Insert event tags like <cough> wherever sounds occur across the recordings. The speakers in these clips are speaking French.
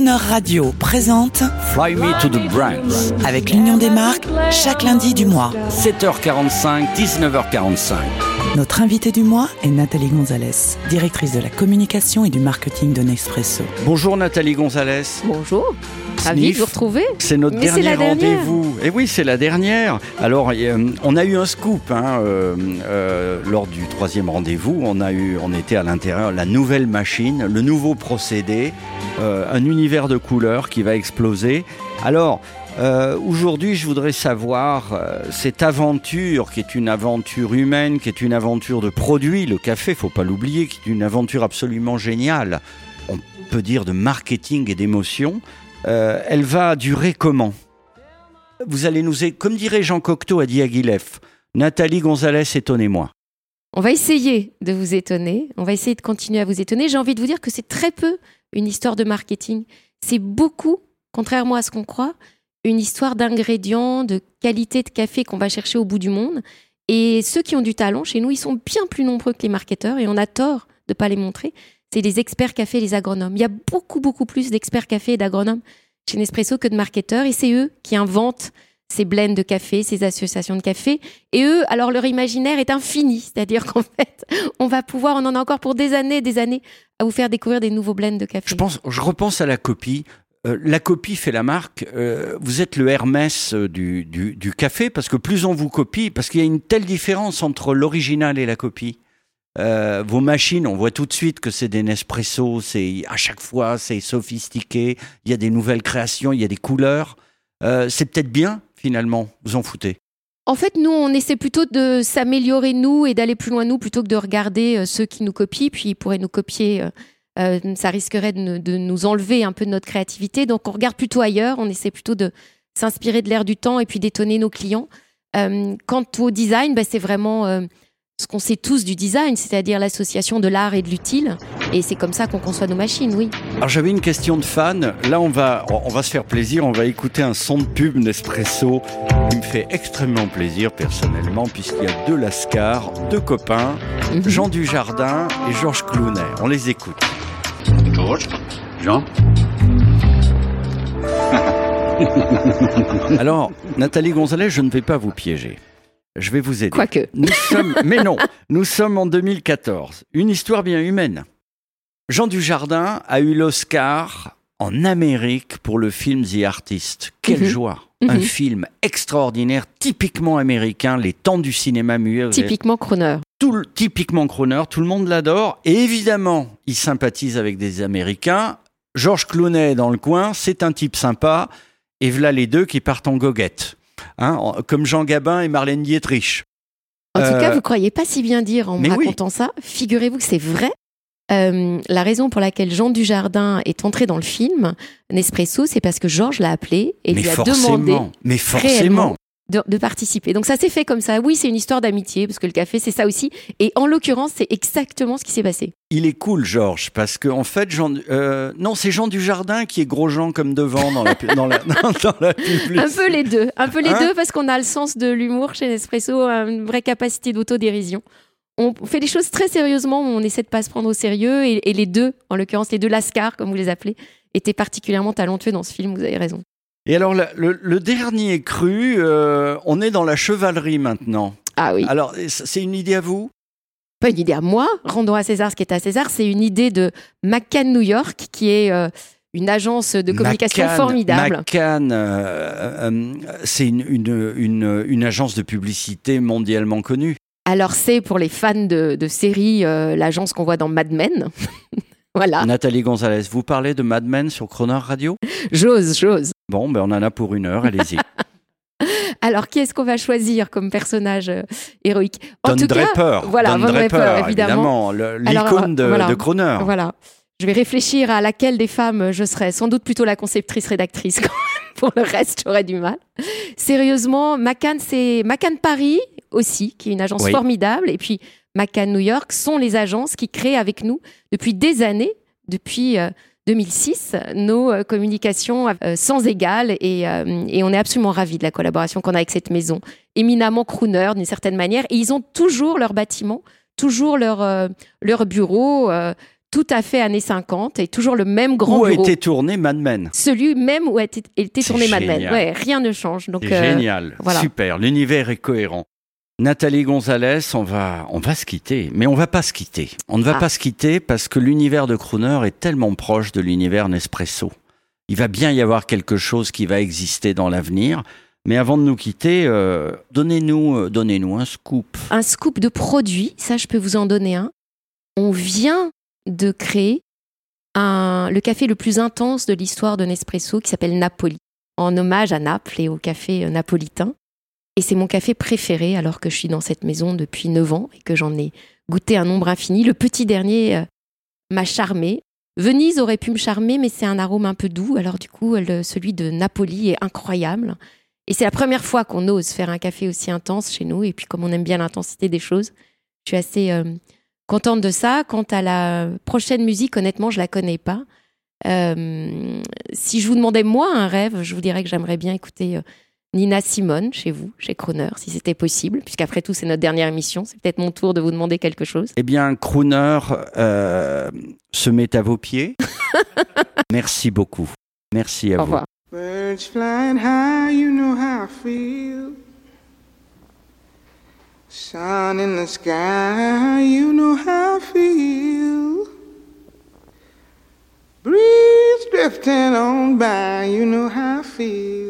Crooner Radio présente Fly Me to the Brands. avec l'Union des marques chaque lundi du mois. 7h45, 19h45. Notre invitée du mois est Nathalie Gonzalez, directrice de la communication et du marketing de Nespresso. Bonjour Nathalie Gonzalez. Bonjour. Ravi de vous retrouver. C'est notre Mais dernier rendez-vous. Et oui, c'est la dernière. Alors, euh, on a eu un scoop hein, euh, euh, lors du troisième rendez-vous. On a eu, on était à l'intérieur, la nouvelle machine, le nouveau procédé, un univers de couleurs qui va exploser. Alors. euh, Aujourd'hui, je voudrais savoir euh, cette aventure qui est une aventure humaine, qui est une aventure de produit, le café, faut pas l'oublier, qui est une aventure absolument géniale. On peut dire de marketing et d'émotion. Euh, elle va durer comment Vous allez nous... Comme dirait Jean Cocteau à Diaghilev, Nathalie Gonzalez, étonnez-moi. On va essayer de vous étonner. On va essayer de continuer à vous étonner. J'ai envie de vous dire que c'est très peu une histoire de marketing. C'est beaucoup, contrairement à ce qu'on croit, une histoire d'ingrédients, de qualité de café qu'on va chercher au bout du monde. Et ceux qui ont du talent chez nous, ils sont bien plus nombreux que les marketeurs et on a tort de pas les montrer. C'est les experts café et les agronomes. Il y a beaucoup, beaucoup plus d'experts café et d'agronomes chez Nespresso que de marketeurs et c'est eux qui inventent ces blends de café, ces associations de café. Et eux, alors leur imaginaire est infini. C'est-à-dire qu'en <laughs> fait, on va pouvoir, on en a encore pour des années des années, à vous faire découvrir des nouveaux blends de café. Je, pense, je repense à la copie. Euh, la copie fait la marque. Euh, vous êtes le Hermès euh, du- du café parce que plus on vous copie, parce qu'il y a une telle différence entre l'original et la copie. Euh, vos machines, on voit tout de suite que c'est des Nespresso, c'est à chaque fois c'est sophistiqué, il y a des nouvelles créations, il y a des couleurs. Euh, c'est peut-être bien finalement, vous en foutez. En fait, nous, on essaie plutôt de s'améliorer nous et d'aller plus loin nous plutôt que de regarder euh, ceux qui nous copient. Puis ils pourraient nous copier, ça risquerait de, nous- enlever un peu de notre créativité. Donc on regarde plutôt ailleurs. On essaie plutôt de s'inspirer de l'air du temps et puis d'étonner nos clients. Quant au design, bah, c'est vraiment ce qu'on sait tous du design, c'est-à-dire l'association de l'art et de l'utile. Et c'est comme ça qu'on conçoit nos machines, oui. Alors j'avais une question de fan. Là, on va, on va se faire plaisir. On va écouter un son de pub Nespresso qui me fait extrêmement plaisir personnellement, puisqu'il y a deux Lascar, deux copains, Mhm. Jean Dujardin et Georges Clounet. On les écoute. Georges Jean <laughs> Alors, Nathalie Gonzalez, je ne vais pas vous piéger. Je vais vous aider. Quoique. Nous sommes, mais non, nous sommes en 2014. Une histoire bien humaine. Jean Dujardin a eu l'Oscar en Amérique pour le film The Artist. Quelle Mhm. joie Un Mhm. film extraordinaire, typiquement américain, les temps du cinéma muet. Typiquement crooner. tout le- typiquement Croner, tout le monde l'adore. Et évidemment, il sympathise avec des Américains. Georges Clooney est dans le coin, c'est un type sympa. Et voilà les deux qui partent en goguette. Hein, comme Jean Gabin et Marlène Dietrich. En tout Euh, cas, vous croyez pas si bien dire en me oui. racontant ça. Figurez-vous que c'est vrai. Euh, la raison pour laquelle Jean Dujardin est entré dans le film Nespresso, c'est parce que Georges l'a appelé et mais lui a forcément, demandé mais forcément. De, de participer. Donc ça s'est fait comme ça. Oui, c'est une histoire d'amitié parce que le café, c'est ça aussi. Et en l'occurrence, c'est exactement ce qui s'est passé. Il est cool, Georges, parce que en fait, Jean, euh, non, c'est Jean Dujardin qui est gros Jean comme devant dans la, dans la, dans, <laughs> dans la publicité. Un peu les deux, un peu les Hein deux parce qu'on a le sens de l'humour chez Nespresso, une vraie capacité d'autodérision. On fait les choses très sérieusement, on essaie de pas se prendre au sérieux et, et les deux, en l'occurrence les deux Lascar comme vous les appelez, étaient particulièrement talentueux dans ce film. Vous avez raison. Et alors, la- le, le dernier cru, euh, on est dans la chevalerie maintenant. Ah oui. Alors, c'est une idée à vous? Pas une idée à moi. Rendons à César ce qui est à César. C'est une idée de McCann New York qui est euh, une agence de communication McCann- formidable. McCann, euh, euh, c'est une, une, une, une agence de publicité mondialement connue. Alors c'est pour les fans de, de séries l'agence qu'on voit dans Mad Men. <laughs> voilà. Nathalie Gonzalez, vous parlez de Mad Men sur Croner Radio? J'ose, j'ose. Bon, ben on en a pour une heure, allez-y. <laughs> Alors, qui est-ce qu'on va choisir comme personnage euh, héroïque? En Don tout Draper, cas, voilà, Don Von Draper, Draper, évidemment. l'icône de, voilà. de Croner. Voilà. Je vais réfléchir à laquelle des femmes je serais. Sans doute plutôt la conceptrice-rédactrice. quand même. <laughs> Pour le reste, j'aurais du mal. Sérieusement, McCann, c'est McCann Paris aussi, qui est une agence Oui. formidable. Et puis, McCann New York sont les agences qui créent avec nous depuis des années, depuis euh, 2006, nos euh, communications euh, sans égal. Et, euh, et on est absolument ravis de la collaboration qu'on a avec cette maison, éminemment crooner d'une certaine manière. Et ils ont toujours leur bâtiment, toujours leur, leur bureau. tout à fait années 50 et toujours le même grand Où a bureau. été tourné Mad Men Celui même où a été, tourné Mad Men. Ouais, rien ne change. Donc, euh, génial, voilà. super. L'univers est cohérent. Nathalie Gonzalez, on va, on va se quitter, mais on va pas se quitter. On ne va Ah. pas se quitter parce que l'univers de Crooner est tellement proche de l'univers Nespresso. Il va bien y avoir quelque chose qui va exister dans l'avenir. Mais avant de nous quitter, euh, donnez-nous, euh, donnez-nous un scoop. un scoop de produit, ça je peux vous en donner un. On vient de créer un, le café le plus intense de l'histoire de Nespresso qui s'appelle Napoli, en hommage à Naples et au café euh, napolitain. Et c'est mon café préféré alors que je suis dans cette maison depuis 9 ans et que j'en ai goûté un nombre infini. Le petit dernier euh, m'a charmé. Venise aurait pu me charmer, mais c'est un arôme un peu doux. Alors du coup, celui de Napoli est incroyable. Et c'est la première fois qu'on ose faire un café aussi intense chez nous. Et puis comme on aime bien l'intensité des choses, je suis assez euh, contente de ça. Quant à la prochaine musique, honnêtement, je la connais pas. Euh, si je vous demandais moi un rêve, je vous dirais que j'aimerais bien écouter Nina Simone chez vous, chez Croner, si c'était possible, puisqu'après tout c'est notre dernière émission. C'est peut-être mon tour de vous demander quelque chose. Eh bien, Crooner euh, se met à vos pieds. <laughs> Merci beaucoup. Merci à Au vous. revoir. Birds flying high, you know how I feel. Sun in the sky, you know how I feel. Breeze drifting on by, you know how I feel.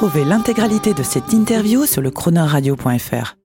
Retrouvez l'intégralité de cette interview sur le chronoradio.fr.